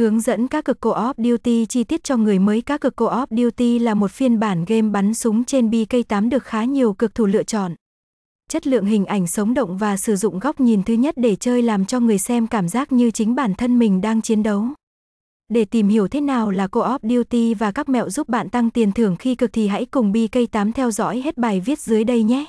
Hướng dẫn cá cực Co-op Duty, chi tiết cho người mới cá cực Co-op Duty là một phiên bản game bắn súng trên BK8 được khá nhiều cực thủ lựa chọn. Chất lượng hình ảnh sống động và sử dụng góc nhìn thứ nhất để chơi làm cho người xem cảm giác như chính bản thân mình đang chiến đấu. Để tìm hiểu thế nào là Co-op Duty và các mẹo giúp bạn tăng tiền thưởng khi cực thì hãy cùng BK8 theo dõi hết bài viết dưới đây nhé.